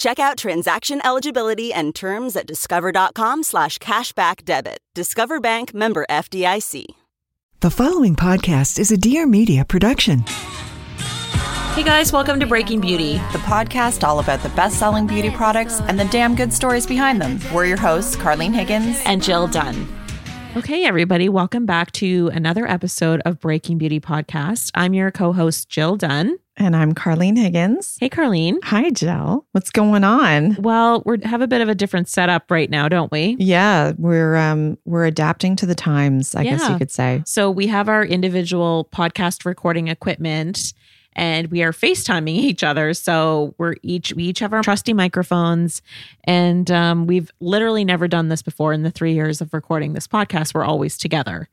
Check out transaction eligibility and terms at discover.com slash cashback debit. Discover Bank member FDIC. The following podcast is a Dear Media production. Hey guys, welcome to Breaking Beauty. the podcast all about the best selling beauty products and the damn good stories behind them. We're your hosts, Carlene Higgins. and Jill Dunn. Okay, everybody, welcome back to another episode of Breaking Beauty Podcast. I'm your co host, Jill Dunn. And I'm Carlene Higgins. Hey, Carlene. Hi, Jill. What's going on? Well, we have a bit of a different setup right now, don't we? Yeah, we're um we're adapting to the times, I guess you could say. So we have our individual podcast recording equipment and we are FaceTiming each other. So we're each we each have our trusty microphones. And um, we've literally never done this before in the three years of recording this podcast. We're always together.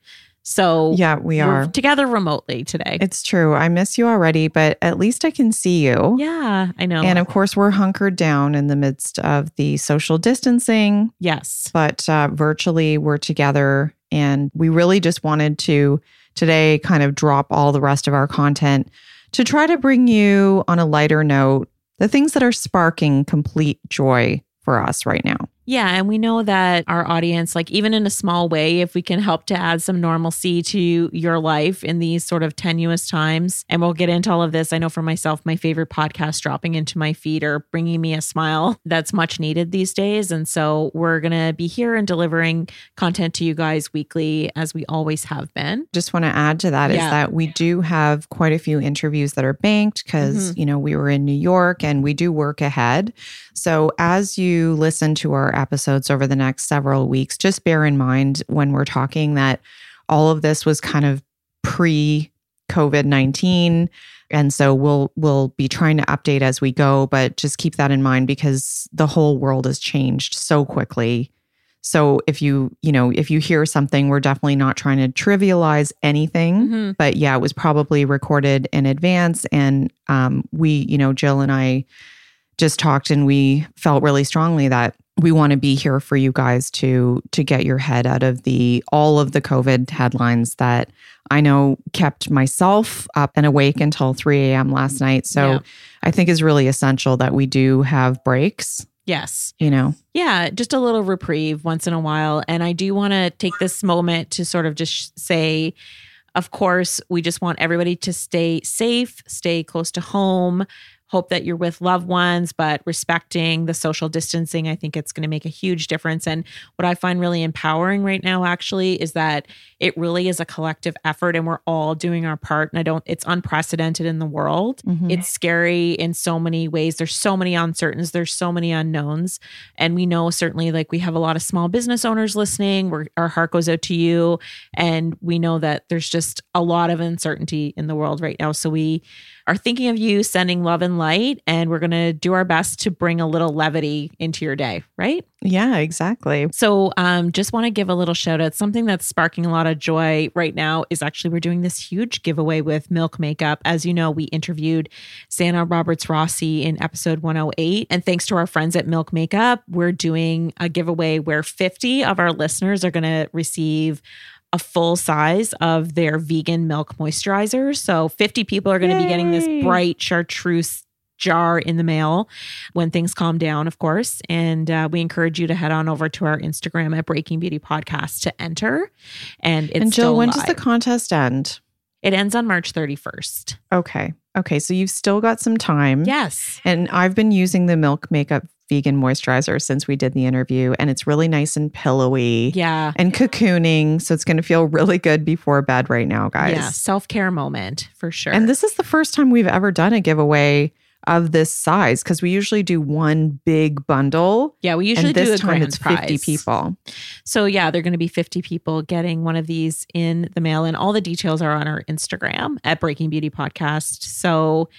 So Yeah, we are. together remotely today. It's true. I miss you already, but at least I can see you. yeah, I know. And of course, we're hunkered down in the midst of the social distancing, yes. but uh, virtually we're together. And we really just wanted to today kind of drop all the rest of our content to try to bring you on a lighter note the things that are sparking complete joy for us right now. Yeah, and we know that our audience, like even in a small way, if we can help to add some normalcy to your life in these sort of tenuous times, and we'll get into all of this. I know for myself, my favorite podcast dropping into my feed or bringing me a smile that's much needed these days. And so we're going to be here and delivering content to you guys weekly as we always have been. just want to add to that is Yeah. that we do have quite a few interviews that are banked because Mm-hmm. you know we were in New York and we do work ahead. So as you listen to our episodes over the next several weeks, just bear in mind when we're talking that all of this was kind of pre COVID nineteen. And so we'll we'll be trying to update as we go, but just keep that in mind because the whole world has changed so quickly. So if you, you know, if you hear something, we're definitely not trying to trivialize anything. Mhm. But yeah, it was probably recorded in advance. And um, we, you know, Jill and I just talked and we felt really strongly that we want to be here for you guys to to get your head out of the all of the COVID headlines that I know kept myself up and awake until 3 a.m. last night. So Yeah. I think is really essential that we do have breaks, Yes. you know. Yeah, just a little reprieve once in a while. And I do want to take this moment to sort of just say, of course, we just want everybody to stay safe, stay close to home. Hope that you're with loved ones, but respecting the social distancing. I think it's going to make a huge difference. And what I find really empowering right now, actually, is that it really is a collective effort and we're all doing our part. And I don't, it's unprecedented in the world. Mhm. It's scary in so many ways. There's so many uncertainties, there's so many unknowns. And we know certainly like we have a lot of small business owners listening. We're, our heart goes out to you. And we know that there's just a lot of uncertainty in the world right now. So we are thinking of you, sending love and light, and we're going to do our best to bring a little levity into your day, right? Yeah, exactly. So, um, just want to give a little shout out. Something that's sparking a lot of joy right now is actually we're doing this huge giveaway with Milk Makeup. As you know, we interviewed Zanna Roberts Rassi in episode 108. And thanks to our friends at Milk Makeup, we're doing a giveaway where 50 of our listeners are going to receive a full size of their vegan milk moisturizer. So 50 people are going to be getting this bright chartreuse jar in the mail when things calm down, of course. And uh, we encourage you to head on over to our Instagram at Breaking Beauty Podcast to enter. And it's and Jill, when does the contest end? it ends on March 31st. Okay. Okay. So you've still got some time. Yes. And I've been using the milk makeup vegan moisturizer since we did the interview, and it's really nice and pillowy Yeah. and cocooning. So it's going to feel really good before bed right now, guys. Yeah. Self care moment for sure. And this is the first time we've ever done a giveaway of this size because we usually do one big bundle. yeah, we usually and this do a time grand it's 50 people. So yeah, they're going to be 50 people getting one of these in the mail and all the details are on our Instagram at Breaking Beauty Podcast. So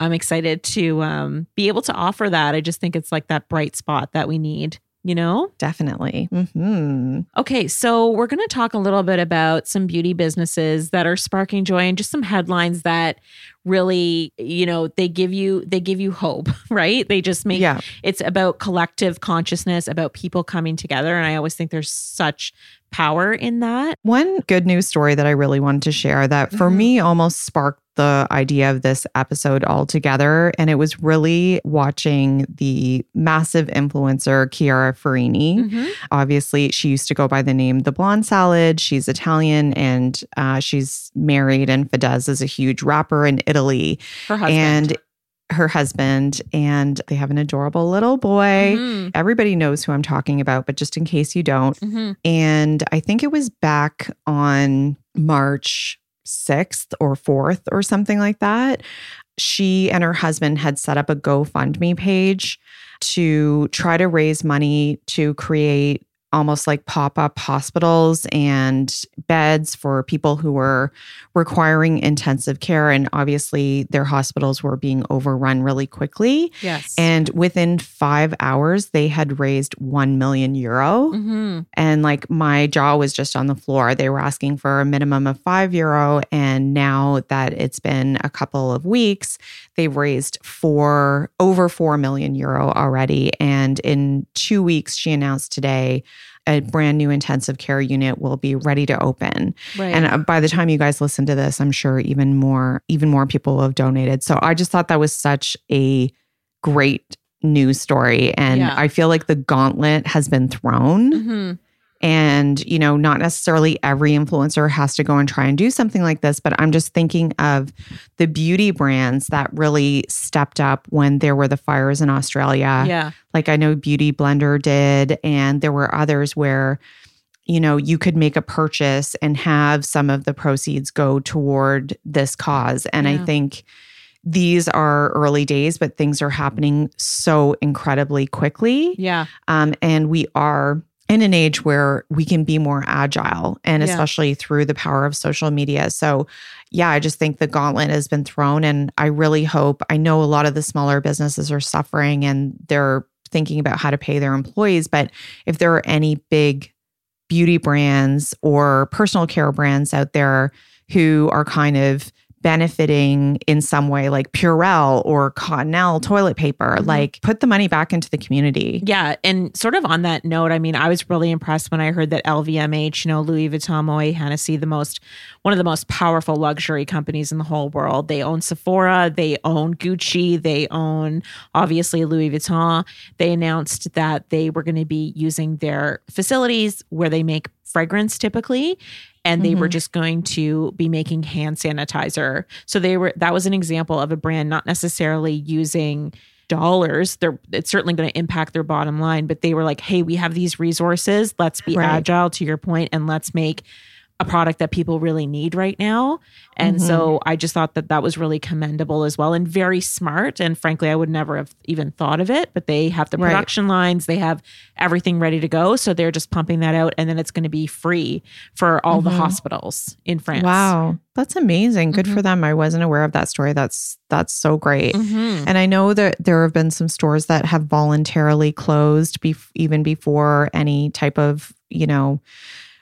I'm excited to um, be able to offer that. I just think it's like that bright spot that we need, you know? Definitely. Mm-hmm. Okay, so we're going to talk a little bit about some beauty businesses that are sparking joy and just some headlines that really, you know, they give you they give you hope, right? They just make Yeah. it's about collective consciousness, about people coming together and I always think there's such power in that. One good news story that I really wanted to share that for Mhm. me almost sparked the idea of this episode altogether. And it was really watching the massive influencer, Chiara Ferragni. Mhm. Obviously, she used to go by the name The Blonde Salad. She's Italian and uh, she's married, and Fedez is a huge rapper in Italy. Her husband. And her husband, and they have an adorable little boy. Mhm. Everybody knows who I'm talking about, but just in case you don't, Mhm. and I think it was back on March 6th or 4th or something like that. She and her husband had set up a GoFundMe page to try to raise money to create almost like pop up hospitals and beds for people who were requiring intensive care. And obviously, their hospitals were being overrun really quickly. Yes. And within five hours, they had raised 1 million euro. Mhm. And like my jaw was just on the floor. They were asking for a minimum of five euro. And now that it's been a couple of weeks, they've raised four, over 4 million euro already. And in two weeks, she announced today, a brand new intensive care unit will be ready to open. right. And uh, by the time you guys listen to this, I'm sure even more, even more people will have donated. So I just thought that was such a great news story. And Yeah. I feel like the gauntlet has been thrown. Mhm. And, you know, not necessarily every influencer has to go and try and do something like this, but I'm just thinking of the beauty brands that really stepped up when there were the fires in Australia. yeah. Like I know Beauty Blender did, and there were others where, you know, you could make a purchase and have some of the proceeds go toward this cause. And I think these are early days, but things are happening so incredibly quickly. Yeah. Um, and we are in an age where we can be more agile and Yeah. especially through the power of social media. So, yeah, I just think the gauntlet has been thrown. And I really hope, I know a lot of the smaller businesses are suffering and they're thinking about how to pay their employees. But if there are any big beauty brands or personal care brands out there who are kind of benefiting in some way, like Purell or Cottonelle toilet paper, Mhm. like put the money back into the community. Yeah. And sort of on that note, I mean, I was really impressed when I heard that LVMH, you know, Louis Vuitton, Moet Hennessy, the most, one of the most powerful luxury companies in the whole world. They own Sephora, they own Gucci, they own obviously Louis Vuitton. They announced that they were going to be using their facilities where they make fragrance typically and they were Mhm. just going to be making hand sanitizer. So they were that was an example of a brand not necessarily using dollars. They're it's certainly going to impact their bottom line, but they were like, "Hey, we have these resources. Let's be Right. agile to your point and let's make a product that people really need right now." And so I just thought that that was really commendable as well and very smart and frankly I would never have even thought of it, but they have the Right. production lines, they have everything ready to go, so they're just pumping that out and then it's going to be free for all the Mhm. hospitals in France. Wow, that's amazing. Good Mhm. for them. I wasn't aware of that story. That's that's so great. Mhm. And I know that there have been some stores that have voluntarily closed bef- even before any type of, you know,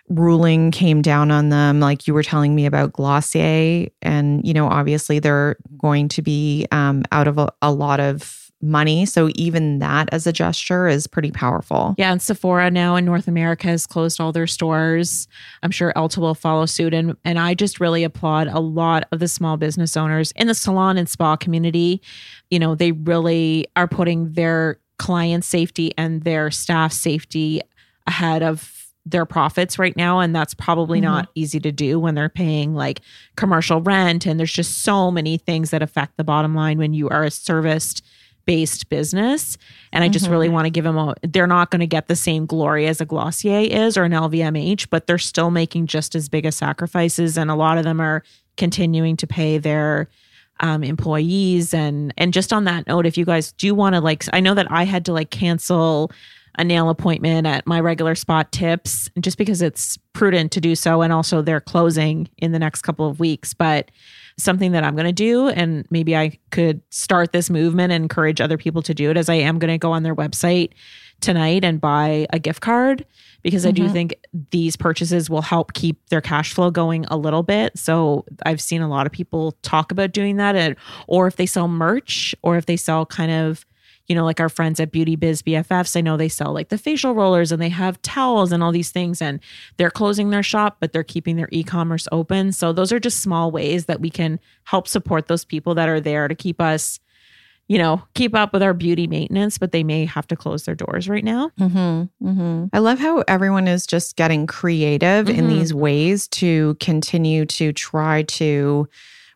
ruling came down on them like you were telling me about Glossier and you know obviously they're going to be um, out of a, a lot of money so even that as a gesture is pretty powerful. Yeah, and Sephora now in North America has closed all their stores. I'm sure Ulta will follow suit. And, and I just really applaud a lot of the small business owners in the salon and spa community. You know, they really are putting their client safety and their staff safety ahead of their profits right now. And that's probably Mhm. not easy to do when they're paying like commercial rent. And there's just so many things that affect the bottom line when you are a serviced based business. And I just really want to give them a, they're not going to get the same glory as a Glossier is or an LVMH, but they're still making just as big a sacrifices. And a lot of them are continuing to pay their um, employees. And, and just on that note, if you guys do want to like, I know that I had to like cancel a nail appointment at my regular spot tips just because it's prudent to do so. And also they're closing in the next couple of weeks. But something that I'm going to do, and maybe I could start this movement and encourage other people to do it, as I am going to go on their website tonight and buy a gift card because I do mm-hmm. think these purchases will help keep their cash flow going a little bit. So I've seen a lot of people talk about doing that, and, or if they sell merch, or if they sell kind of you know, like our friends at Beauty Biz BFFs, I know they sell like the facial rollers and they have towels and all these things, and they're closing their shop, but they're keeping their e commerce open. So those are just small ways that we can help support those people that are there to keep us, you know, keep up with our beauty maintenance, but they may have to close their doors right now. Mm-hmm, mm-hmm. I love how everyone is just getting creative in Mhm. these ways to continue to try to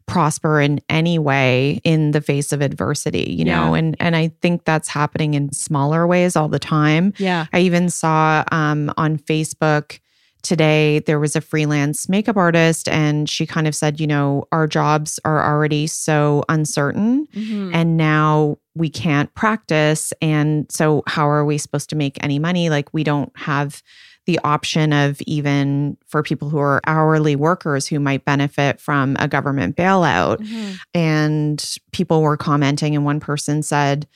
prosper in any way in the face of adversity, you know, and and I think that's happening in smaller ways all the time. Yeah. I even saw um, on Facebook today there was a freelance makeup artist and she kind of said, you know, our jobs are already so uncertain Mhm. and now we can't practice and so how are we supposed to make any money like we don't have the option of even for people who are hourly workers who might benefit from a government bailout Mhm. and people were commenting and one person said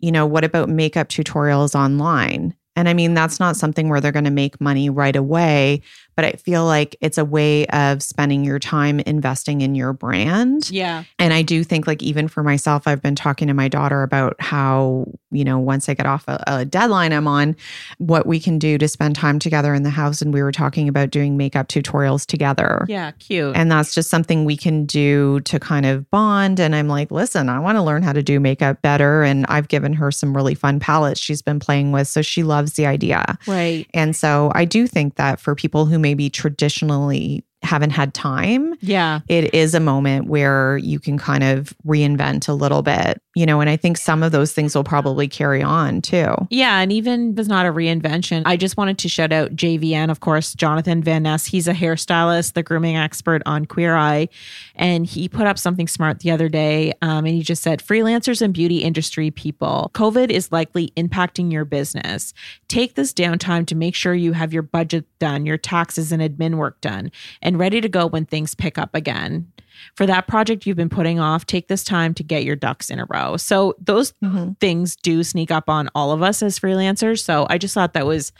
you know what about makeup tutorials online and i mean that's not something where they're going to make money right away but i feel like it's a way of spending your time investing in your brand Yeah. and I do think, like, even for myself, I've been talking to my daughter about how, you know, once I get off a, a deadline I'm on, what we can do to spend time together in the house. And we were talking about doing makeup tutorials together. Yeah. Cute. And that's just something we can do to kind of bond. And I'm like, listen, I want to learn how to do makeup better. And I've given her some really fun palettes she's been playing with. So she loves the idea. right. And so I do think that for people who maybe traditionally haven't had time, Yeah. it is a moment where you can kind of reinvent a little bit, you know, and I think some of those things will probably carry on too. Yeah, and even was not a reinvention. I just wanted to shout out JVN, of course, Jonathan Van Ness. He's a hairstylist, the grooming expert on Queer Eye, and he put up something smart the other day. Um, and he just said, "Freelancers and beauty industry people, COVID is likely impacting your business. Take this downtime to make sure you have your budget done, your taxes and admin work done, and ready to go when things pick up again." For that project you've been putting off, take this time to get your ducks in a row. So, those things do sneak up on all of us as freelancers. So I just thought that was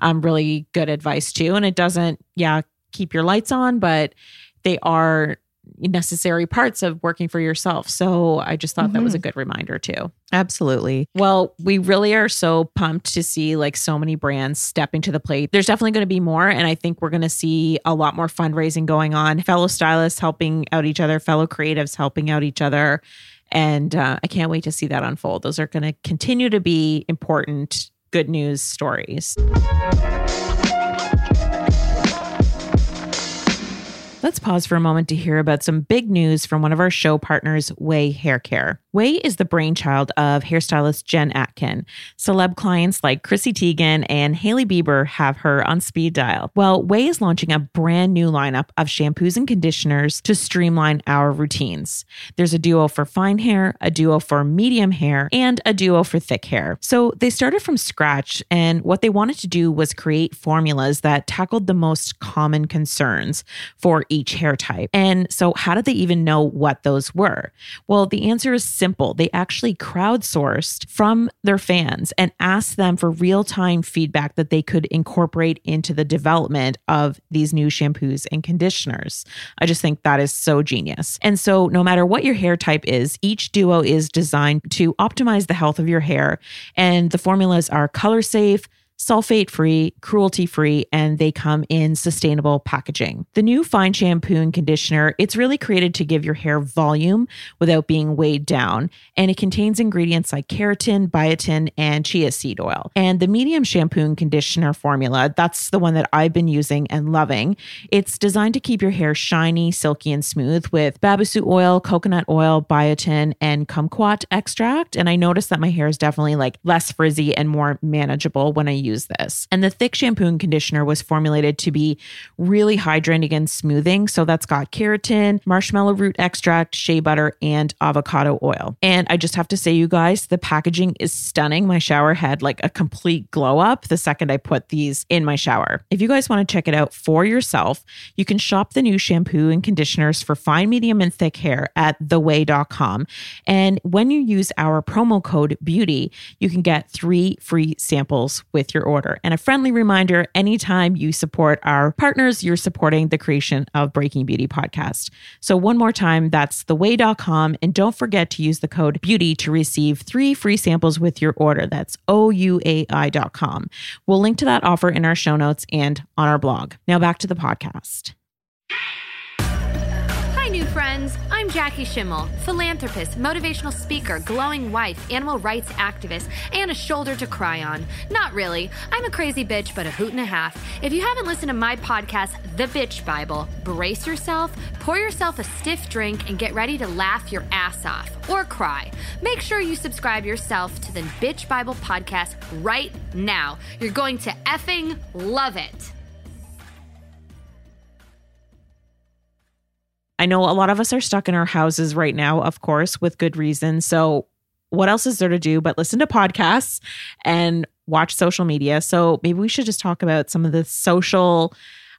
um, really good advice too. And it doesn't, yeah, keep your lights on, but they are necessary parts of working for yourself. So I just thought that was a good reminder too. Absolutely. Well, we really are so pumped to see like so many brands stepping to the plate. There's definitely going to be more. And I think we're going to see a lot more fundraising going on, fellow stylists helping out each other, fellow creatives helping out each other. And uh, I can't wait to see that unfold. Those are going to continue to be important, good news stories. Let's pause for a moment to hear about some big news from one of our show partners, Ouai Hair Care. Ouai is the brainchild of hairstylist Jen Atkin. Celeb clients like Chrissy Teigen and Hailey Bieber have her on speed dial. Well, Ouai is launching a brand new lineup of shampoos and conditioners to streamline our routines. There's a duo for fine hair, a duo for medium hair, and a duo for thick hair. So they started from scratch, and what they wanted to do was create formulas that tackled the most common concerns for each hair type. And so, how did they even know what those were? Well, the answer is simple. They actually crowdsourced from their fans and asked them for real time feedback that they could incorporate into the development of these new shampoos and conditioners. I just think that is so genius. And so, no matter what your hair type is, each duo is designed to optimize the health of your hair. And the formulas are color safe sulfate free, cruelty free, and they come in sustainable packaging. The new fine shampoo and conditioner, it's really created to give your hair volume without being weighed down. And it contains ingredients like keratin, biotin, and chia seed oil. And the medium shampoo and conditioner formula, that's the one that I've been using and loving. It's designed to keep your hair shiny, silky, and smooth with babassu oil, coconut oil, biotin, and kumquat extract. And I noticed that my hair is definitely like less frizzy and more manageable when I use use this. And the thick shampoo and conditioner was formulated to be really hydrating and smoothing. So that's got keratin, marshmallow root extract, shea butter, and avocado oil. And I just have to say, you guys, the packaging is stunning. My shower had like a complete glow up the second I put these in my shower. If you guys want to check it out for yourself, you can shop the new shampoo and conditioners for fine, medium, and thick hair at theouai.com. And when you use our promo code BEAUTY, you can get three free samples with your your order. And a friendly reminder anytime you support our partners, you're supporting the creation of Breaking Beauty podcast. So, one more time, that's theouai.com. And don't forget to use the code BEAUTY to receive three free samples with your order. That's OUAI.com. We'll link to that offer in our show notes and on our blog. Now, back to the podcast. Hi, new friends. I'm Jackie Schimmel, philanthropist, motivational speaker, glowing wife, animal rights activist, and a shoulder to cry on. Not really. I'm a crazy bitch, but a hoot and a half. If you haven't listened to my podcast, The Bitch Bible, brace yourself, pour yourself a stiff drink, and get ready to laugh your ass off or cry. Make sure you subscribe yourself to the Bitch Bible podcast right now. You're going to effing love it. I know a lot of us are stuck in our houses right now, of course, with good reason. So, what else is there to do but listen to podcasts and watch social media? So, maybe we should just talk about some of the social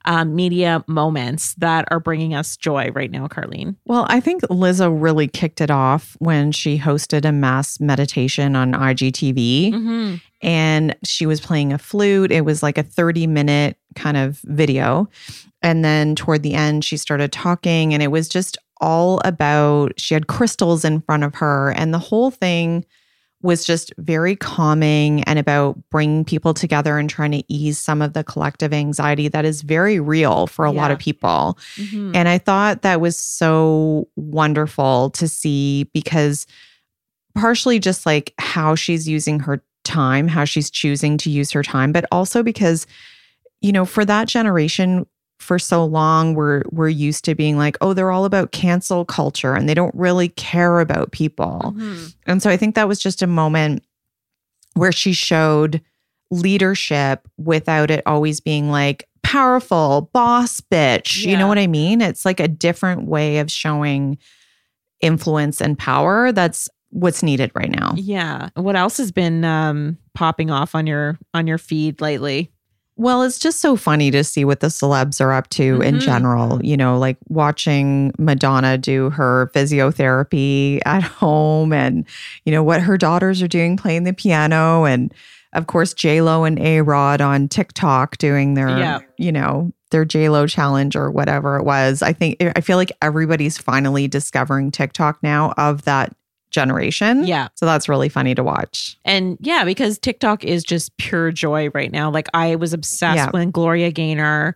um, media moments that are bringing us joy right now, Carlene? Well, I think Lizzo really kicked it off when she hosted a mass meditation on IGTV. Mm-hmm. And she was playing a flute. It was like a 30 minute kind of video. And then toward the end, she started talking, and it was just all about she had crystals in front of her, and the whole thing was just very calming and about bringing people together and trying to ease some of the collective anxiety that is very real for a yeah. lot of people. Mm-hmm. And I thought that was so wonderful to see because partially just like how she's using her time, how she's choosing to use her time, but also because you know, for that generation, for so long we're we're used to being like oh they're all about cancel culture and they don't really care about people. Mm-hmm. and so i think that was just a moment where she showed leadership without it always being like powerful boss bitch yeah. you know what i mean? It's like a different way of showing influence and power that's what's needed right now. Yeah. What else has been um popping off on your on your feed lately well, it's just so funny to see what the celebs are up to mm-hmm. in general. You know, like watching Madonna do her physiotherapy at home and, you know, what her daughters are doing playing the piano. And of course, Lo and A Rod on TikTok doing their, yeah. you know, their Lo challenge or whatever it was. I think, I feel like everybody's finally discovering TikTok now of that generation. Yeah. So that's really funny to watch. And yeah, because TikTok is just pure joy right now. Like I was obsessed yeah. when Gloria Gaynor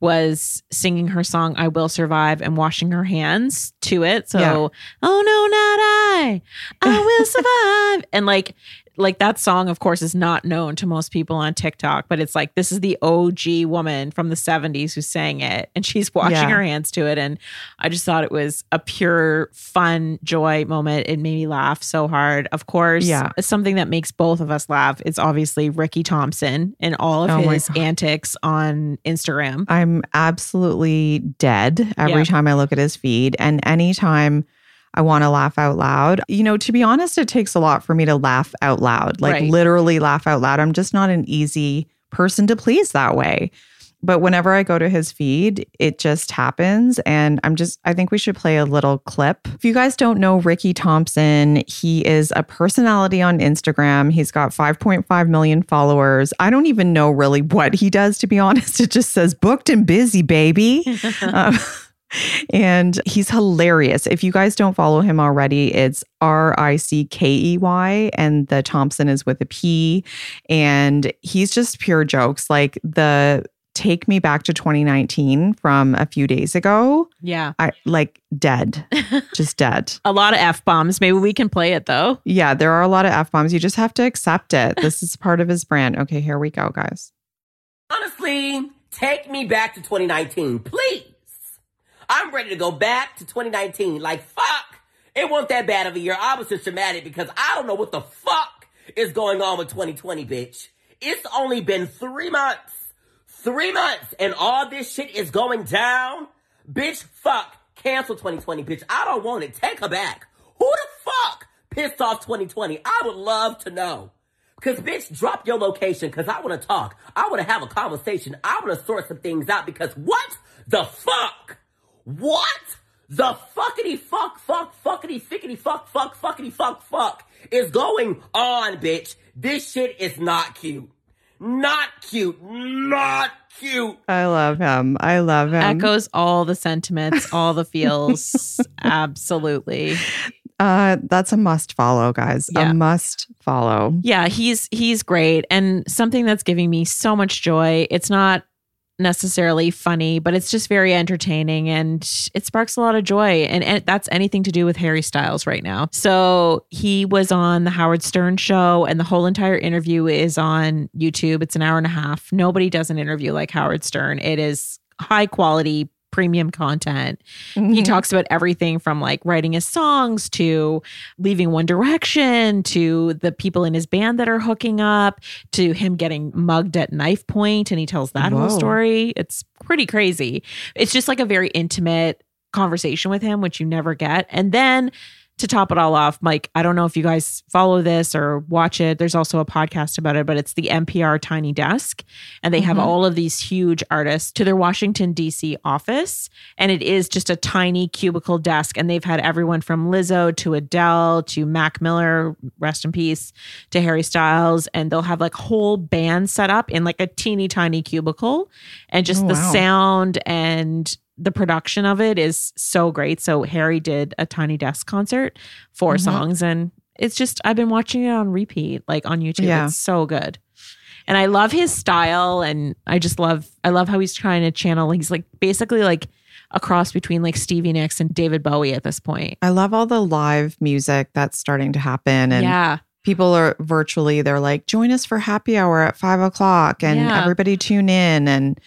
was singing her song I Will Survive and washing her hands to it. So, yeah. oh no, not I. I will survive. and like like that song of course is not known to most people on TikTok, but it's like this is the OG woman from the 70s who sang it and she's washing yeah. her hands to it and I just thought it was a pure fun joy moment. It made me laugh so hard. Of course, yeah. something that makes both of us laugh is obviously Rickey Thompson and all of oh his antics on Instagram. I'm absolutely dead every yeah. time I look at his feed and anytime I want to laugh out loud. You know, to be honest, it takes a lot for me to laugh out loud, like right. literally laugh out loud. I'm just not an easy person to please that way. But whenever I go to his feed, it just happens. And I'm just, I think we should play a little clip. If you guys don't know Rickey Thompson, he is a personality on Instagram. He's got 5.5 million followers. I don't even know really what he does, to be honest. It just says booked and busy, baby. um, and he's hilarious. If you guys don't follow him already, it's R I C K E Y, and the Thompson is with a P. And he's just pure jokes. Like the take me back to 2019 from a few days ago. Yeah. I like dead, just dead. A lot of F bombs. Maybe we can play it though. Yeah, there are a lot of F bombs. You just have to accept it. This is part of his brand. Okay, here we go, guys. Honestly, take me back to 2019, please. I'm ready to go back to 2019. Like, fuck. It wasn't that bad of a year. I was just dramatic because I don't know what the fuck is going on with 2020, bitch. It's only been three months. Three months and all this shit is going down. Bitch, fuck. Cancel 2020, bitch. I don't want it. Take her back. Who the fuck pissed off 2020? I would love to know. Cause bitch, drop your location cause I wanna talk. I wanna have a conversation. I wanna sort some things out because what the fuck? What the fuckity fuck fuck fuckity fickety fuck fuck fuckity fuck fuck is going on, bitch? This shit is not cute. Not cute. Not cute. I love him. I love him. Echoes all the sentiments, all the feels. Absolutely. Uh, that's a must follow, guys. Yeah. A must follow. Yeah, he's he's great and something that's giving me so much joy. It's not necessarily funny, but it's just very entertaining and it sparks a lot of joy. And, and that's anything to do with Harry Styles right now. So he was on the Howard Stern show, and the whole entire interview is on YouTube. It's an hour and a half. Nobody does an interview like Howard Stern. It is high quality premium content. He mm-hmm. talks about everything from like writing his songs to leaving One Direction to the people in his band that are hooking up to him getting mugged at knife point and he tells that whole story. It's pretty crazy. It's just like a very intimate conversation with him which you never get. And then to top it all off, Mike, I don't know if you guys follow this or watch it. There's also a podcast about it, but it's the NPR Tiny Desk. And they have mm-hmm. all of these huge artists to their Washington, D.C. office. And it is just a tiny cubicle desk. And they've had everyone from Lizzo to Adele to Mac Miller, rest in peace, to Harry Styles. And they'll have like whole bands set up in like a teeny tiny cubicle. And just Oh, the wow. sound and the production of it is so great. So Harry did a tiny desk concert, 4 Mm-hmm. songs, and it's just I've been watching it on repeat, like on YouTube. Yeah. It's so good. And I love his style and I just love I love how he's trying to channel he's like basically like a cross between like Stevie Nicks and David Bowie at this point. I love all the live music that's starting to happen. And yeah. people are virtually, they're like, join us for happy hour at five o'clock and Yeah. everybody tune in. And,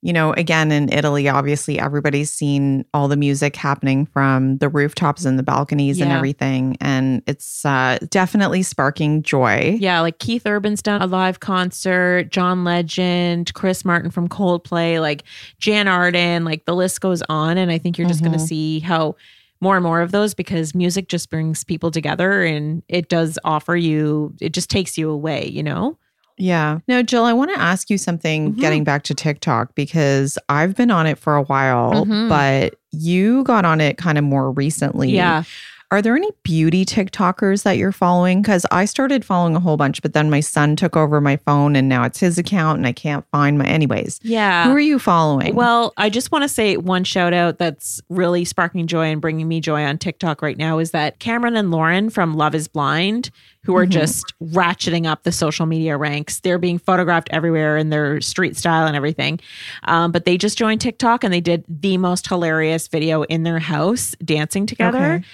you know, again, in Italy, obviously everybody's seen all the music happening from the rooftops and the balconies and everything. And it's uh, definitely sparking joy. Yeah, like Keith Urban's done a live concert, John Legend, Chris Martin from Coldplay, like Jann Arden, like the list goes on. And I think you're just going to see how more and more of those because music just brings people together and it does offer you, it just takes you away, you know? Yeah. No, Jill, I want to ask you something Mhm. getting back to TikTok because I've been on it for a while, Mhm. but you got on it kind of more recently. Yeah. Are there any beauty TikTokers that you're following? Because I started following a whole bunch, but then my son took over my phone and now it's his account and I can't find my. Anyways, Yeah. who are you following? Well, I just want to say one shout out that's really sparking joy and bringing me joy on TikTok right now is that Cameron and Lauren from Love is Blind, who are just ratcheting up the social media ranks. They're being photographed everywhere in their street style and everything. Um, but they just joined TikTok and they did the most hilarious video in their house dancing together. Okay.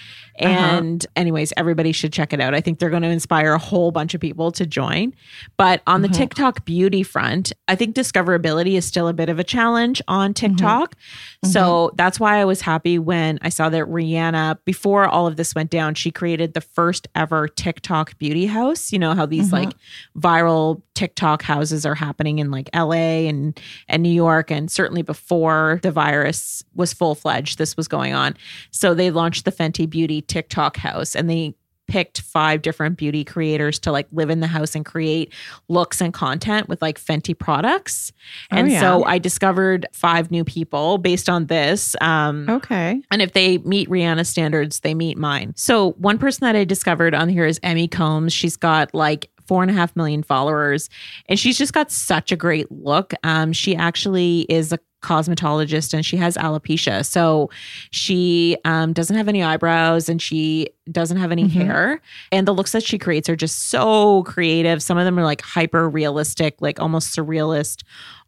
Uh-huh. And, anyways, everybody should check it out. I think they're going to inspire a whole bunch of people to join. But on Mm-hmm. the TikTok beauty front, I think discoverability is still a bit of a challenge on Mm-hmm. TikTok. So that's why I was happy when I saw that Rihanna, before all of this went down, she created the first ever TikTok beauty house. You know how these Mm-hmm. like viral TikTok houses are happening in like LA and and New York and certainly before the virus was full fledged this was going on. So they launched the Fenty Beauty TikTok house and they picked five different beauty creators to like live in the house and create looks and content with like Fenty products. Oh, And yeah. so I discovered five new people based on this. Um okay. and if they meet Rihanna standards, they meet mine. So one person that I discovered on here is Emmy Combs. She's got like four and a half million followers, and she's just got such a great look. Um, she actually is a cosmetologist and she has alopecia. So she um, doesn't have any eyebrows and she doesn't have any Mhm. hair. And the looks that she creates are just so creative. Some of them are like hyper realistic, like almost surrealist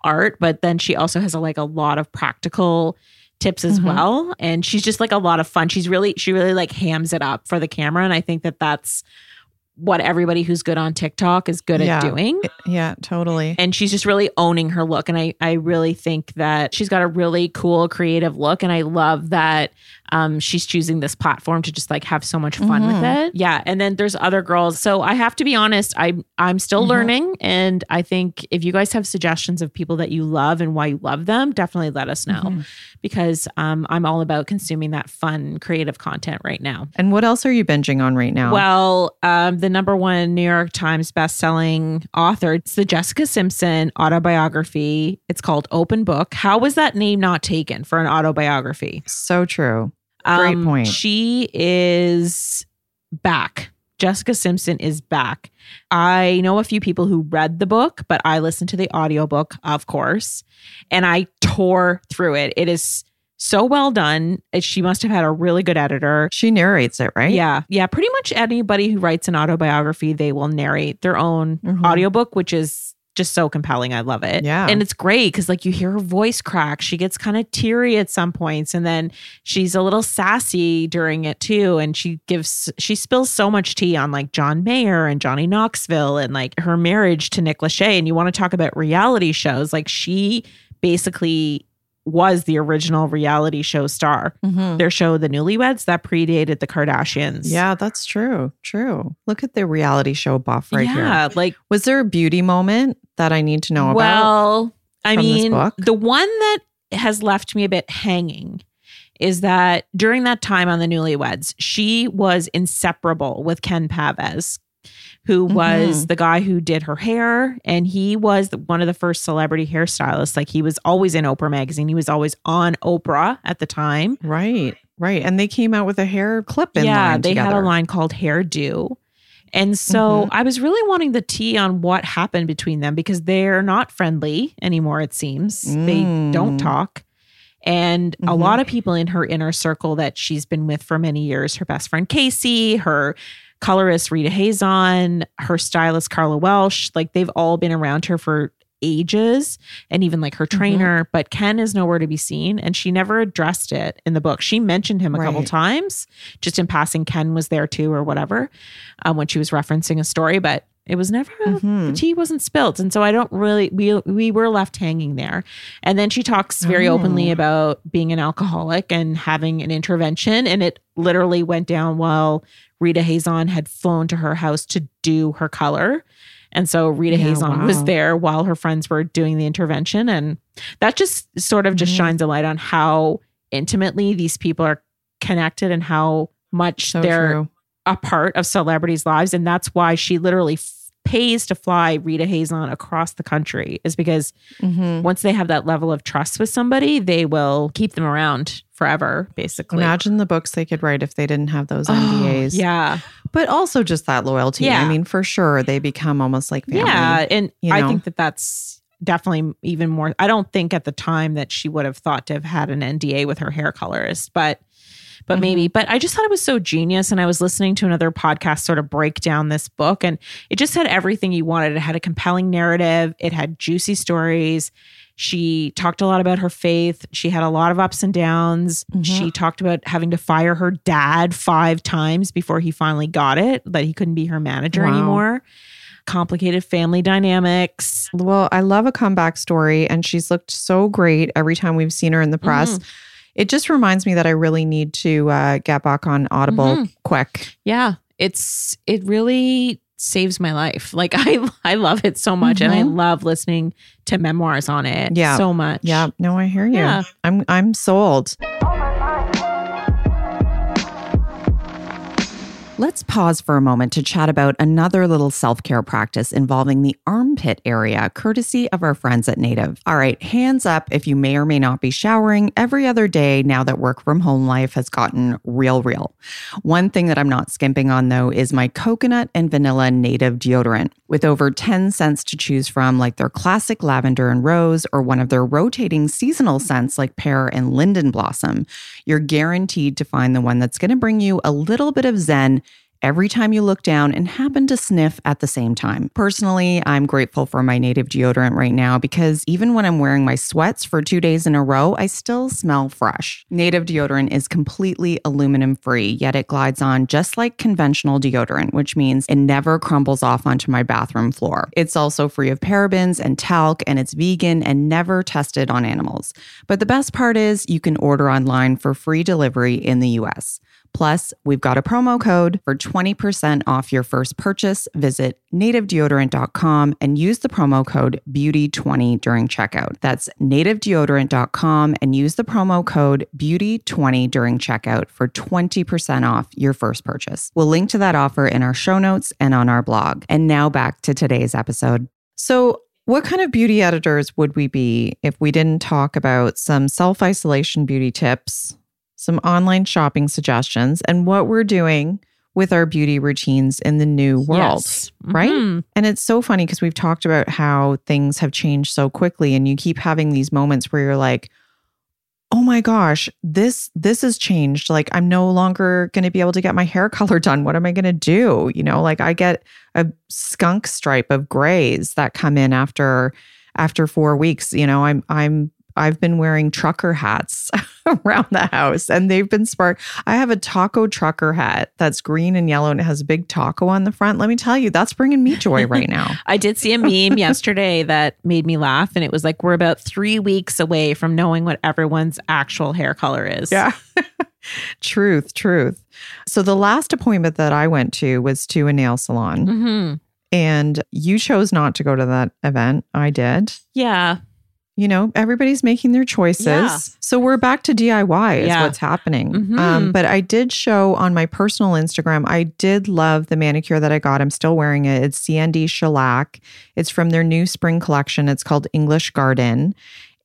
art. But then she also has a, like a lot of practical tips as Mhm. well. And she's just like a lot of fun. She's really, she really like hams it up for the camera. And I think that that's what everybody who's good on TikTok is good Yeah. at doing Yeah, totally. and she's just really owning her look and i i really think that she's got a really cool creative look and i love that um she's choosing this platform to just like have so much fun with Mhm. it yeah and then there's other girls so i have to be honest i i'm still Mhm. learning and i think if you guys have suggestions of people that you love and why you love them definitely let us know Mhm. because um i'm all about consuming that fun creative content right now And what else are you binging on right now? well, um, the number one New York Times best-selling author, it's the Jessica Simpson autobiography. It's called Open Book. How was that name not taken for an autobiography? so true. Great point. She is back. Jessica Simpson is back. I know a few people who read the book, but I listened to the audiobook, of course, and I tore through it. It is so well done. She must have had a really good editor. She narrates it, right? Yeah. Yeah. Pretty much anybody who writes an autobiography, they will narrate their own Mhm. audiobook, which is just so compelling. I love it. Yeah. And it's great because, like, you hear her voice crack. She gets kind of teary at some points, and then she's a little sassy during it, too. And she gives, she spills so much tea on like John Mayer and Johnny Knoxville and like her marriage to Nick Lachey. And you want to talk about reality shows. Like, she basically was the original reality show star Mhm. their show The Newlyweds that predated the Kardashians. Yeah, that's true. True. Look at the reality show buff right yeah, here. Yeah, like Was there a beauty moment that I need to know about? well, I mean, the one that has left me a bit hanging is that during that time on the Newlyweds, she was inseparable with Ken Paves, who was Mhm. the guy who did her hair, and he was the- one of the first celebrity hairstylists. Like he was always in Oprah magazine. He was always on Oprah at the time. Right, right. And they came out with a hair clip in yeah, they had a line called Hairdo. And so Mhm. I was really wanting the tea on what happened between them because they're not friendly anymore, it seems. They don't Mm. talk. And a Mhm. lot of people in her inner circle that she's been with for many years her best friend Casey, her colorist Rita Hazan, her stylist Karla Welch like they've all been around her for ages and even like her Mm-hmm. trainer but ken is nowhere to be seen and she never addressed it in the book she mentioned him a couple times just in passing ken was there too or whatever um, when she was referencing a story but it was never the Mhm. tea wasn't spilt and so i don't really we we were left hanging there and then she talks very openly Oh. about being an alcoholic and having an intervention and it literally went down while rita hazan had flown to her house to do her color and so rita Yeah, hazan was there while her friends were doing the intervention and that just sort of just Mhm. shines a light on how intimately these people are connected and how much So they're true. a part of celebrities' lives. And that's why she literally pays to fly Rita Hazan across the country, is because Mhm. once they have that level of trust with somebody, they will keep them around forever, basically. Imagine the books they could write if they didn't have those Oh, NDAs. yeah. But also just that loyalty. Yeah. I mean, for sure, they become almost like family. Yeah. And you I think that that's definitely even more. I don't think at the time that she would have thought to have had an NDA with her hair colorist, but. But Mm-hmm. maybe, but I just thought it was so genius. And I was listening to another podcast sort of break down this book, and it just had everything you wanted. It had a compelling narrative, it had juicy stories. She talked a lot about her faith. She had a lot of ups and downs. Mm-hmm. She talked about having to fire her dad five times before he finally got it, that he couldn't be her manager Wow. anymore. Complicated family dynamics. Well, I love a comeback story, and she's looked so great every time we've seen her in the press. Mm. It just reminds me that I really need to uh, get back on Audible Mhm. quick. Yeah, it's it really saves my life. Like I I love it so much and I Mhm. love listening to memoirs on it Yeah. so much. Yeah, no, I hear you. Yeah. I'm I'm sold. Let's pause for a moment to chat about another little self care practice involving the armpit area, courtesy of our friends at Native. All right, hands up if you may or may not be showering every other day now that work from home life has gotten real, real. One thing that I'm not skimping on though is my coconut and vanilla Native deodorant. With over 10 scents to choose from, like their classic lavender and rose, or one of their rotating seasonal scents like pear and linden blossom, you're guaranteed to find the one that's going to bring you a little bit of zen every time you look down and happen to sniff at the same time. Personally, I'm grateful for my native deodorant right now because even when I'm wearing my sweats for two days in a row, I still smell fresh. Native deodorant is completely aluminum free, yet it glides on just like conventional deodorant, which means it never crumbles off onto my bathroom floor. It's also free of parabens and talc, and it's vegan and never tested on animals. But the best part is you can order online for free delivery in the US. Plus, we've got a promo code for 20% off your first purchase. Visit nativedeodorant.com and use the promo code BEAUTY20 during checkout. That's nativedeodorant.com and use the promo code BEAUTY20 during checkout for 20% off your first purchase. We'll link to that offer in our show notes and on our blog. And now back to today's episode. So, what kind of beauty editors would we be if we didn't talk about some self isolation beauty tips, some online shopping suggestions, and what we're doing with our beauty routines in the new world, Yes. right? Mhm. And it's so funny because we've talked about how things have changed so quickly, and you keep having these moments where you're like, "Oh my gosh, this this has changed. Like I'm no longer going to be able to get my hair color done. What am I going to do? You know, like I get a skunk stripe of grays that come in after after 4 weeks. You know, I'm I'm I've been wearing trucker hats around the house and they've been spark. I have a taco trucker hat that's green and yellow and it has a big taco on the front. Let me tell you, that's bringing me joy right now. I did see a meme yesterday that made me laugh, and it was like, we're about three weeks away from knowing what everyone's actual hair color is. Yeah. truth, truth. So the last appointment that I went to was to a nail salon hmm and you chose not to go to that event. I did. Yeah. You know, everybody's making their choices. Yeah. So we're back to DIY is Yeah. what's happening. Mhm. Um, but I did show on my personal Instagram, I did love the manicure that I got. I'm still wearing it. It's CND Shellac. It's from their new spring collection. It's called English Garden.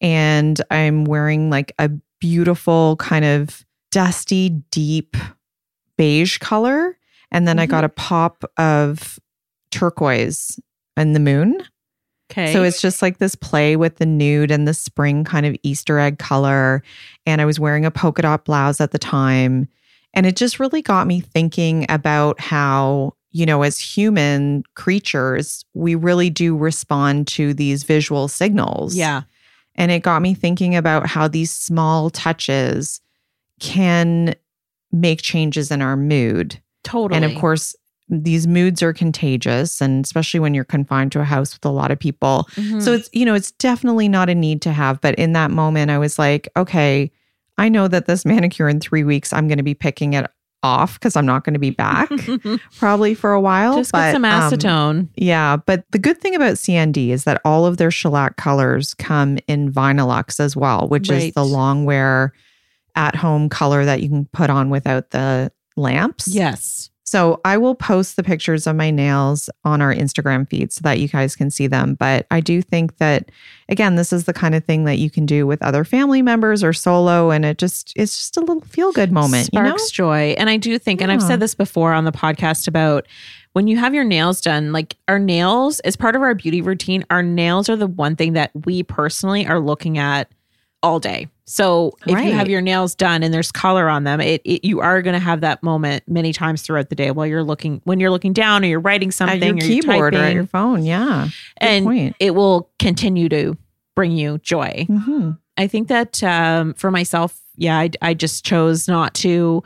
And I'm wearing like a beautiful kind of dusty, deep beige color. And then I Mhm. got a pop of turquoise and the moon. Okay. So it's just like this play with the nude and the spring kind of Easter egg color. And I was wearing a polka dot blouse at the time. And it just really got me thinking about how, you know, as human creatures, we really do respond to these visual signals. yeah. And it got me thinking about how these small touches can make changes in our mood. Totally. And of course, these moods are contagious, and especially when you're confined to a house with a lot of people. Mhm. So it's, you know, it's definitely not a need to have. But in that moment, I was like, okay, I know that this manicure in three weeks, I'm going to be picking it off because I'm not going to be back probably for a while. just but, get some um, acetone. yeah, but the good thing about CND is that all of their shellac colors come in Vinylux as well, which is the long wear at home color that you can put on without the lamps. yes. So I will post the pictures of my nails on our Instagram feed so that you guys can see them. But I do think that again, this is the kind of thing that you can do with other family members or solo, and it just it's just a little feel good moment. You know? Sparks joy. And I do think, and I've said this before on the podcast about when you have your nails done, like our nails, as part of our beauty routine, our nails are the one thing that we personally are looking at all day. So if you have your nails done and there's color on them, it, it you are going to have that moment many times throughout the day while you're looking when you're looking down or you're writing something At your or you're keyboard or at your phone. Yeah. And point. it will continue to bring you joy. Mhm. I think that um, for myself, yeah, I, I just chose not to.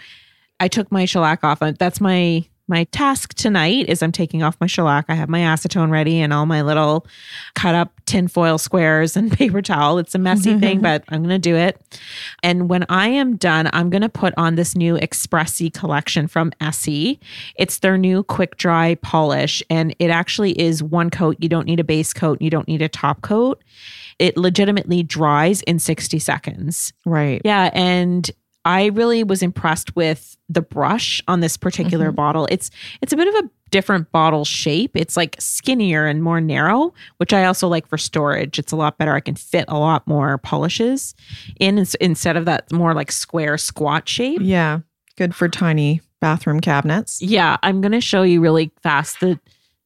I took my shellac off. Uh, That's my my task tonight. Is I'm taking off my shellac. I have my acetone ready and all my little cut up tinfoil squares and paper towel. It's a messy thing, but I'm gonna do it. And when I am done, I'm gonna put on this new Expressie collection from Essie. It's their new quick dry polish, and it actually is one coat. You don't need a base coat. You don't need a top coat. It legitimately dries in 60 seconds. Right. Yeah. And I really was impressed with the brush on this particular Mm-hmm. bottle. It's it's a bit of a different bottle shape. It's like skinnier and more narrow, which I also like for storage. It's a lot better. I can fit a lot more polishes in instead of that more like square squat shape. Yeah. Good for tiny bathroom cabinets. Yeah, I'm going to show you really fast the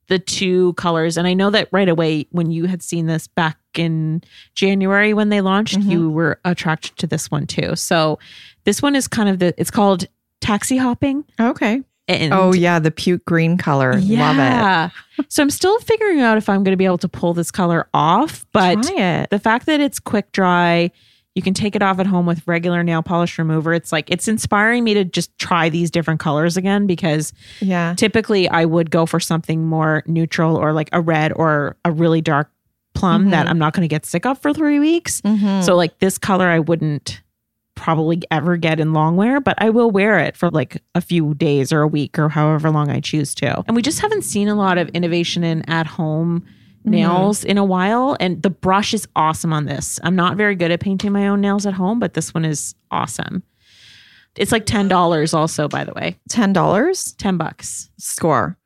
the two colors and I know that right away when you had seen this back in January when they launched, Mhm. you were attracted to this one too. So this one is kind of the it's called taxi hopping Okay. and oh, yeah. The puke green color. Love it. yeah. so I'm still figuring out if I'm going to be able to pull this color off, but the fact that it's quick dry you can take it off at home with regular nail polish remover it's like it's inspiring me to just try these different colors again because Yeah. typically I would go for something more neutral or like a red or a really dark plum that Mhm. I'm not going to get sick of for three weeks. Mhm. So like this color I wouldn't probably ever get in long wear, but I will wear it for like a few days or a week or however long I choose to. And we just haven't seen a lot of innovation in at home Mm-hmm. nails in a while and the brush is awesome on this. I'm not very good at painting my own nails at home, but this one is awesome. It's like $10 also by the way. $10 10 bucks. score.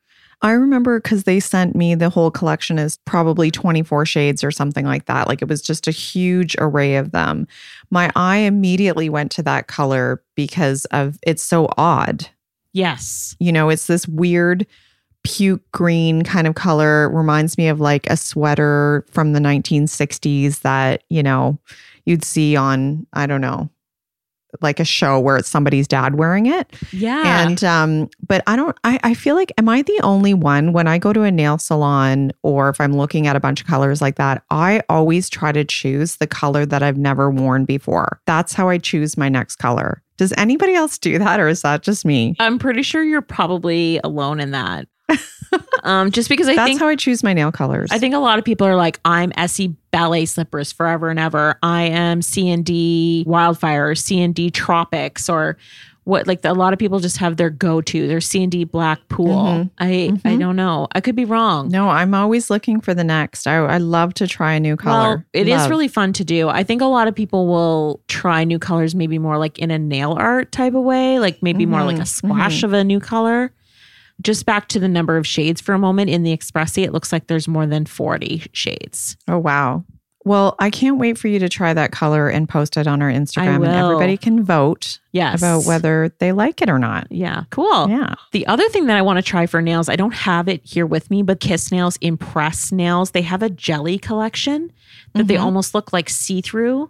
I remember because they sent me the whole collection is probably 24 shades or something like that. Like it was just a huge array of them. My eye immediately went to that color because of it's so odd. Yes. You know, it's this weird puke green kind of color. Reminds me of like a sweater from the 1960s that, you know, you'd see on, I don't know, like a show where it's somebody's dad wearing it. Yeah. And um, but I don't I, I feel like am I the only one when I go to a nail salon or if I'm looking at a bunch of colors like that, I always try to choose the color that I've never worn before. That's how I choose my next color. Does anybody else do that or is that just me? I'm pretty sure you're probably alone in that. Um, just because I think That's think how I choose my nail colors. I think a lot of people are like, I'm Essie ballet slippers forever and ever. I am CND wildfire, or CND tropics, or what like a lot of people just have their go-to, their CND black pool. Mhm. I I Mhm. don't know. I could be wrong. no, I'm always looking for the next. I, I love to try a new color. Well, it is Love. really fun to do. I think a lot of people will try new colors, maybe more like in a nail art type of way, like maybe more like a Mhm, splash of a new color. Just back to the number of shades for a moment. In the Expressie, it looks like there's more than 40 shades. Oh wow. Well, I can't wait for you to try that color and post it on our Instagram and everybody can vote Yes. about whether they like it or not. Yeah, cool. Yeah. The other thing that I want to try for nails, I don't have it here with me, but Kiss Nails, Impress Nails, they have a jelly collection that they Mhm. almost look like see through.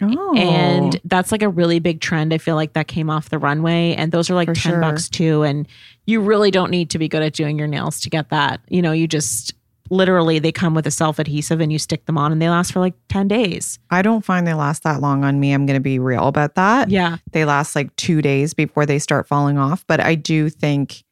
Oh. And that's like a really big trend. I feel like that came off the runway. And those are like For 10 sure. bucks too. And you really don't need to be good at doing your nails to get that. You know, you just literally they come with a self adhesive and you stick them on and they last for like 10 days. I don't find they last that long on me. I'm going to be real about that. Yeah. They last like two days before they start falling off. But I do think,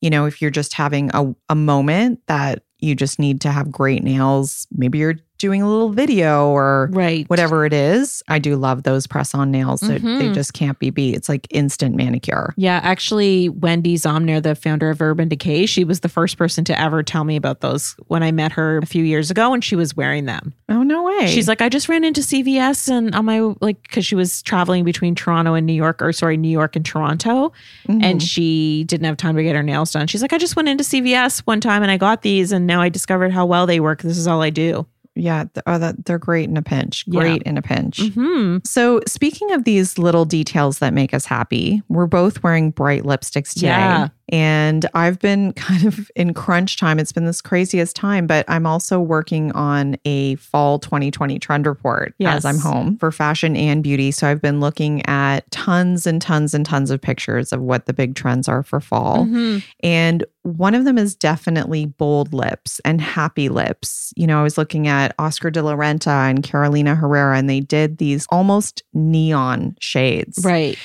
you know, if you're just having a, a moment that you just need to have great nails, maybe you're doing a little video or Right. whatever it is. I do love those press on nails. They- They Mhm. just can't be beat. It's like instant manicure. Yeah, actually, Wende Zomnir, the founder of Urban Decay, she was the first person to ever tell me about those when I met her a few years ago and she was wearing them. Oh, no way. She's like, I just ran into CVS and on my, like, because she was traveling between Toronto and New York, or sorry, New York and Toronto, Mhm. and she didn't have time to get her nails done. She's like, I just went into CVS one time and I got these and now I discovered how well they work. This is all I do. Yeah, oh, that, they're great in a pinch. Yeah. Great in a pinch. Hmm. So, speaking of these little details that make us happy, we're both wearing bright lipsticks today. Yeah. And I've been kind of in crunch time. It's been this craziest time, but I'm also working on a fall 2020 trend report Yes. as I'm home for fashion and beauty. So, I've been looking at tons and tons and tons of pictures of what the big trends are for fall. Mhm. And one of them is definitely bold lips and happy lips. You know, I was looking at Oscar de la Renta and Carolina Herrera, and they did these almost neon shades. Right.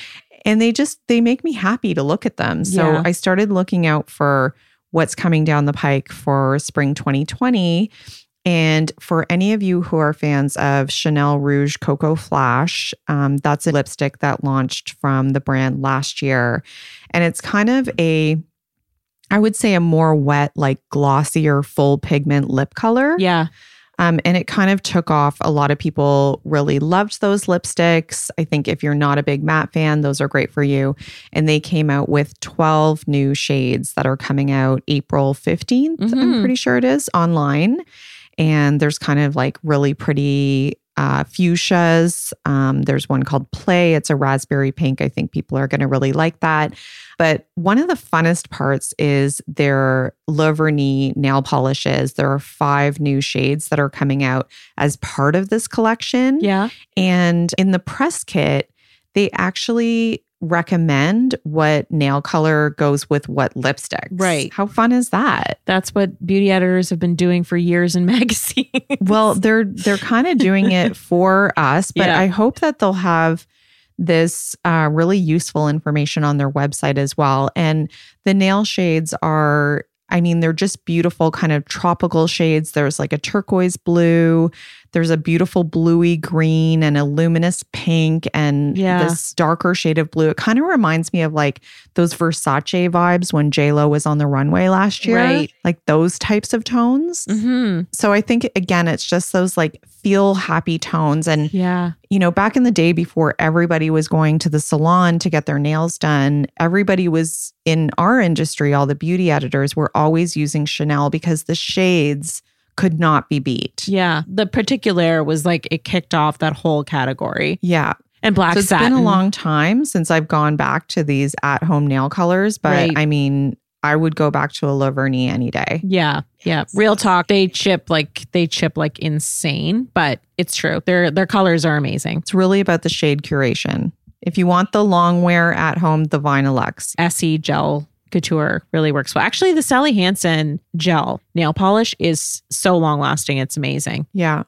And they just they make me happy to look at them. So Yeah. I started looking out for what's coming down the pike for spring 2020. And for any of you who are fans of Chanel Rouge Coco Flash, um, that's a lipstick that launched from the brand last year. And it's kind of a, I would say, a more wet, like glossier, full pigment lip color. Yeah. Um, and it kind of took off. A lot of people really loved those lipsticks. I think if you're not a big matte fan, those are great for you. And they came out with 12 new shades that are coming out April 15th, I'm Mhm. pretty sure it is, online. And there's kind of like really pretty uh, fuchsias. Um, there's one called Play. It's a raspberry pink. I think people are going to really like that. But one of the funnest parts is their Le nail polishes. There are five new shades that are coming out as part of this collection. Yeah. And in the press kit, they actually recommend what nail color goes with what lipstick. Right. How fun is that? That's what beauty editors have been doing for years in magazines. Well, they're they're kind of doing it for us, but Yeah. I hope that they'll have this uh, really useful information on their website as well. And the nail shades are, I mean, they're just beautiful, kind of tropical shades. There's like a turquoise blue, there's a beautiful bluey green, and a luminous pink, and Yeah. this darker shade of blue. It kind of reminds me of like those Versace vibes when J Lo was on the runway last year, Right. like those types of tones. hmm So I think again, it's just those like feel happy tones. And, Yeah. you know, back in the day before everybody was going to the salon to get their nails done, everybody was in our industry, all the beauty editors were always using Chanel because the shades could not be beat. Yeah. The particular was like it kicked off that whole category. Yeah. And black so it's satin. been a long time since I've gone back to these at home nail colors, but Right. I mean, I would go back to a La any day. Yeah. Yeah. Real talk. They chip like they chip like insane, but it's true. Their their colors are amazing. It's really about the shade curation. If you want the long wear at home, the Vinylux. Essie gel couture really works well. Actually, the Sally Hansen gel nail polish is so long lasting. It's amazing. Yeah.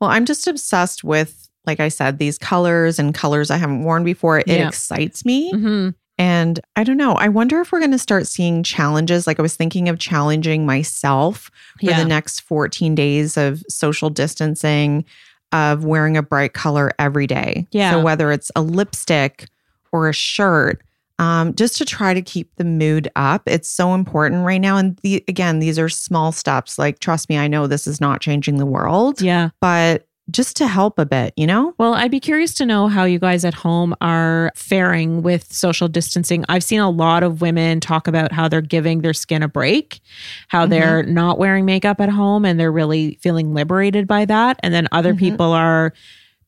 Well, I'm just obsessed with, like I said, these colors and colors I haven't worn before. It Yeah. excites me. hmm And I don't know. I wonder if we're going to start seeing challenges. Like I was thinking of challenging myself for Yeah. the next 14 days of social distancing, of wearing a bright color every day. Yeah. So whether it's a lipstick or a shirt, um, just to try to keep the mood up. It's so important right now. And the, again, these are small steps. Like, trust me, I know this is not changing the world, Yeah. but just to help a bit, you know? Well, I'd be curious to know how you guys at home are faring with social distancing. I've seen a lot of women talk about how they're giving their skin a break, how they're not wearing makeup at home and they're really feeling liberated by that. And then other Mhm. people are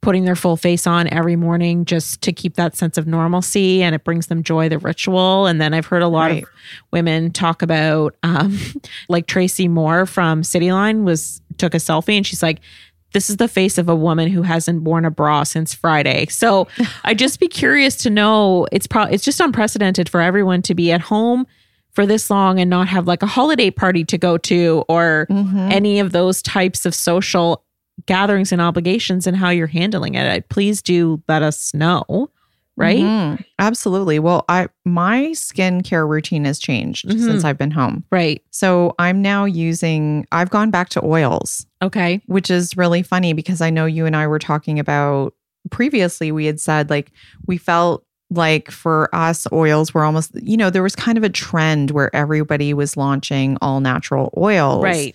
putting their full face on every morning just to keep that sense of normalcy and it brings them joy, the ritual. And then I've heard a lot Right. of women talk about um, like Tracy Moore from Cityline was took a selfie and she's like, this is the face of a woman who hasn't worn a bra since Friday. So I'd just be curious to know it's probably it's just unprecedented for everyone to be at home for this long and not have like a holiday party to go to or Mhm. any of those types of social gatherings and obligations and how you're handling it. Please do let us know. Right? Mhm. Absolutely. Well, I my skincare routine has changed Mhm. since I've been home. Right. So I'm now using I've gone back to oils, Okay. which is really funny because I know you and I were talking about previously we had said like we felt like for us oils were almost you know there was kind of a trend where everybody was launching all natural oils. Right.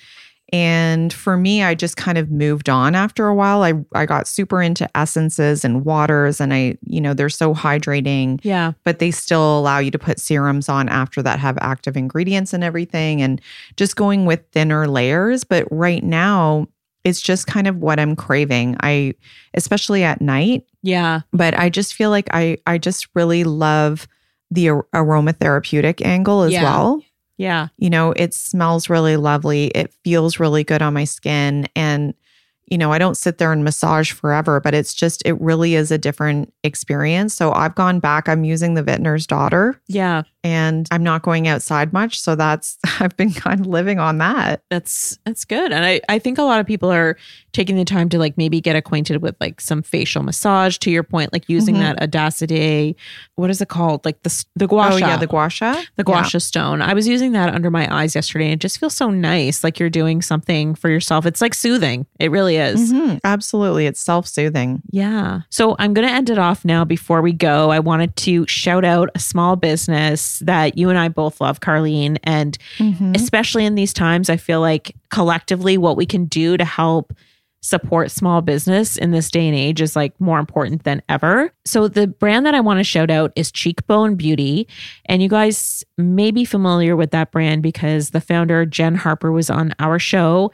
And for me, I just kind of moved on after a while. I, I got super into essences and waters, and I, you know, they're so hydrating, Yeah. but they still allow you to put serums on after that have active ingredients and everything, and just going with thinner layers. But right now, it's just kind of what I'm craving. I, especially at night, Yeah. but I just feel like I, I just really love the ar- aromatherapeutic angle as Yeah. well Yeah. you know, it smells really lovely. It feels really good on my skin. And, you know, I don't sit there and massage forever, but it's just, it really is a different experience. So I've gone back. I'm using the vintner's daughter Yeah. And I'm not going outside much. So that's, I've been kind of living on that. That's that's good. And I, I think a lot of people are taking the time to like maybe get acquainted with like some facial massage to your point, like using Mhm. that Audacity, what is it called? Like the the gua Oh, sha. yeah, the gua sha. the gua sha stone. I was using that under my eyes yesterday and it just feels so nice. Like you're doing something for yourself. It's like soothing. It really is. Mhm, absolutely. It's self soothing. Yeah. So I'm going to end it off now before we go. I wanted to shout out a small business that you and I both love, Carlene. And mm-hmm. especially in these times, I feel like collectively what we can do to help support small business in this day and age is like more important than ever. So the brand that I want to shout out is Cheekbone Beauty. And you guys may be familiar with that brand because the founder, Jen Harper, was on our show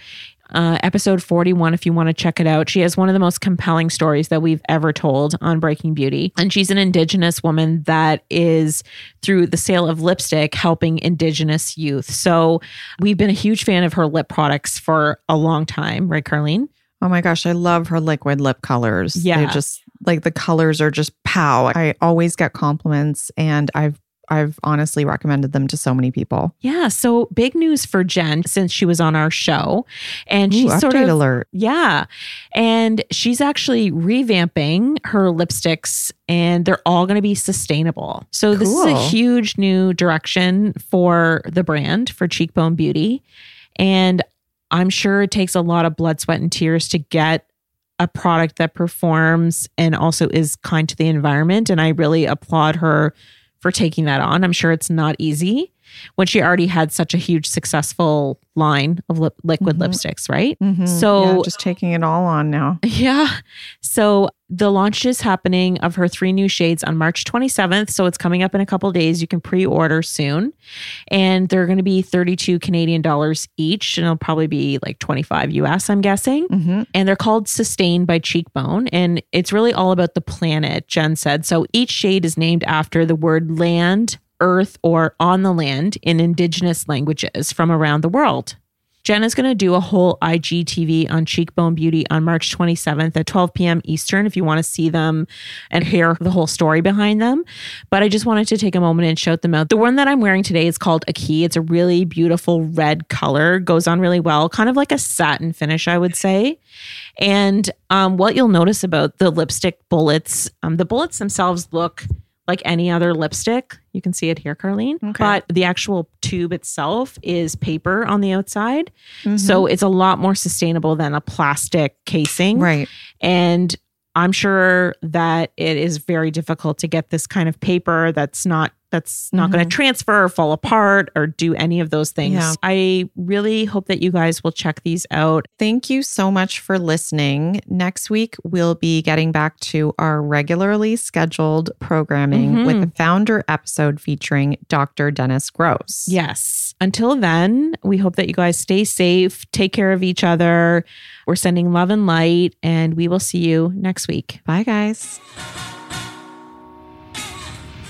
uh, episode 41 if you want to check it out. She has one of the most compelling stories that we've ever told on Breaking Beauty. And she's an Indigenous woman that is, through the sale of lipstick, helping Indigenous youth. So we've been a huge fan of her lip products for a long time, right, Carlene? Oh my gosh, I love her liquid lip colors. Yeah. They just like the colors are just pow. I always get compliments and I've I've honestly recommended them to so many people. Yeah. So big news for Jen since she was on our show. And she's Ooh, sort update of alert. Yeah. And she's actually revamping her lipsticks and they're all going to be sustainable. So this is a huge new direction for the brand for Cheekbone Beauty. And I'm sure it takes a lot of blood, sweat, and tears to get a product that performs and also is kind to the environment. And I really applaud her for taking that on. I'm sure it's not easy when she already had such a huge successful line of lip- liquid Mhm. lipsticks, right? Mhm. So Yeah, just taking it all on now. yeah. So the launch is happening of her three new shades on March 27th. So it's coming up in a couple days. You can pre-order soon. And they're going to be 32 Canadian dollars each. And it'll probably be like 25 US, I'm guessing. hmm And they're called Sustain by Cheekbone. And it's really all about the planet, Jen said. So each shade is named after the word land, earth, or on the land in indigenous languages from around the world. Jen is going to do a whole IGTV on Cheekbone Beauty on March 27th at 12 p.m. Eastern if you want to see them and hear the whole story behind them. But I just wanted to take a moment and shout them out. The one that I'm wearing today is called a key. It's a really beautiful red color, goes on really well, kind of like a satin finish, I would say. And um, what you'll notice about the lipstick bullets, um, the bullets themselves look like any other lipstick. You can see it here, Carlene. Okay. But the actual tube itself is paper on the outside. Mm-hmm. So it's a lot more sustainable than a plastic casing. Right. And I'm sure that it is very difficult to get this kind of paper that's not that's not going to mm-hmm. transfer or fall apart or do any of those things. Yeah. I really hope that you guys will check these out. Thank you so much for listening. Next week, we'll be getting back to our regularly scheduled programming with mm-hmm. a founder episode featuring Dr. Dennis Gross. Yes. Until then, we hope that you guys stay safe, take care of each other. We're sending love and light, and we will see you next week. Bye, guys.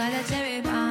like a cherry bomb.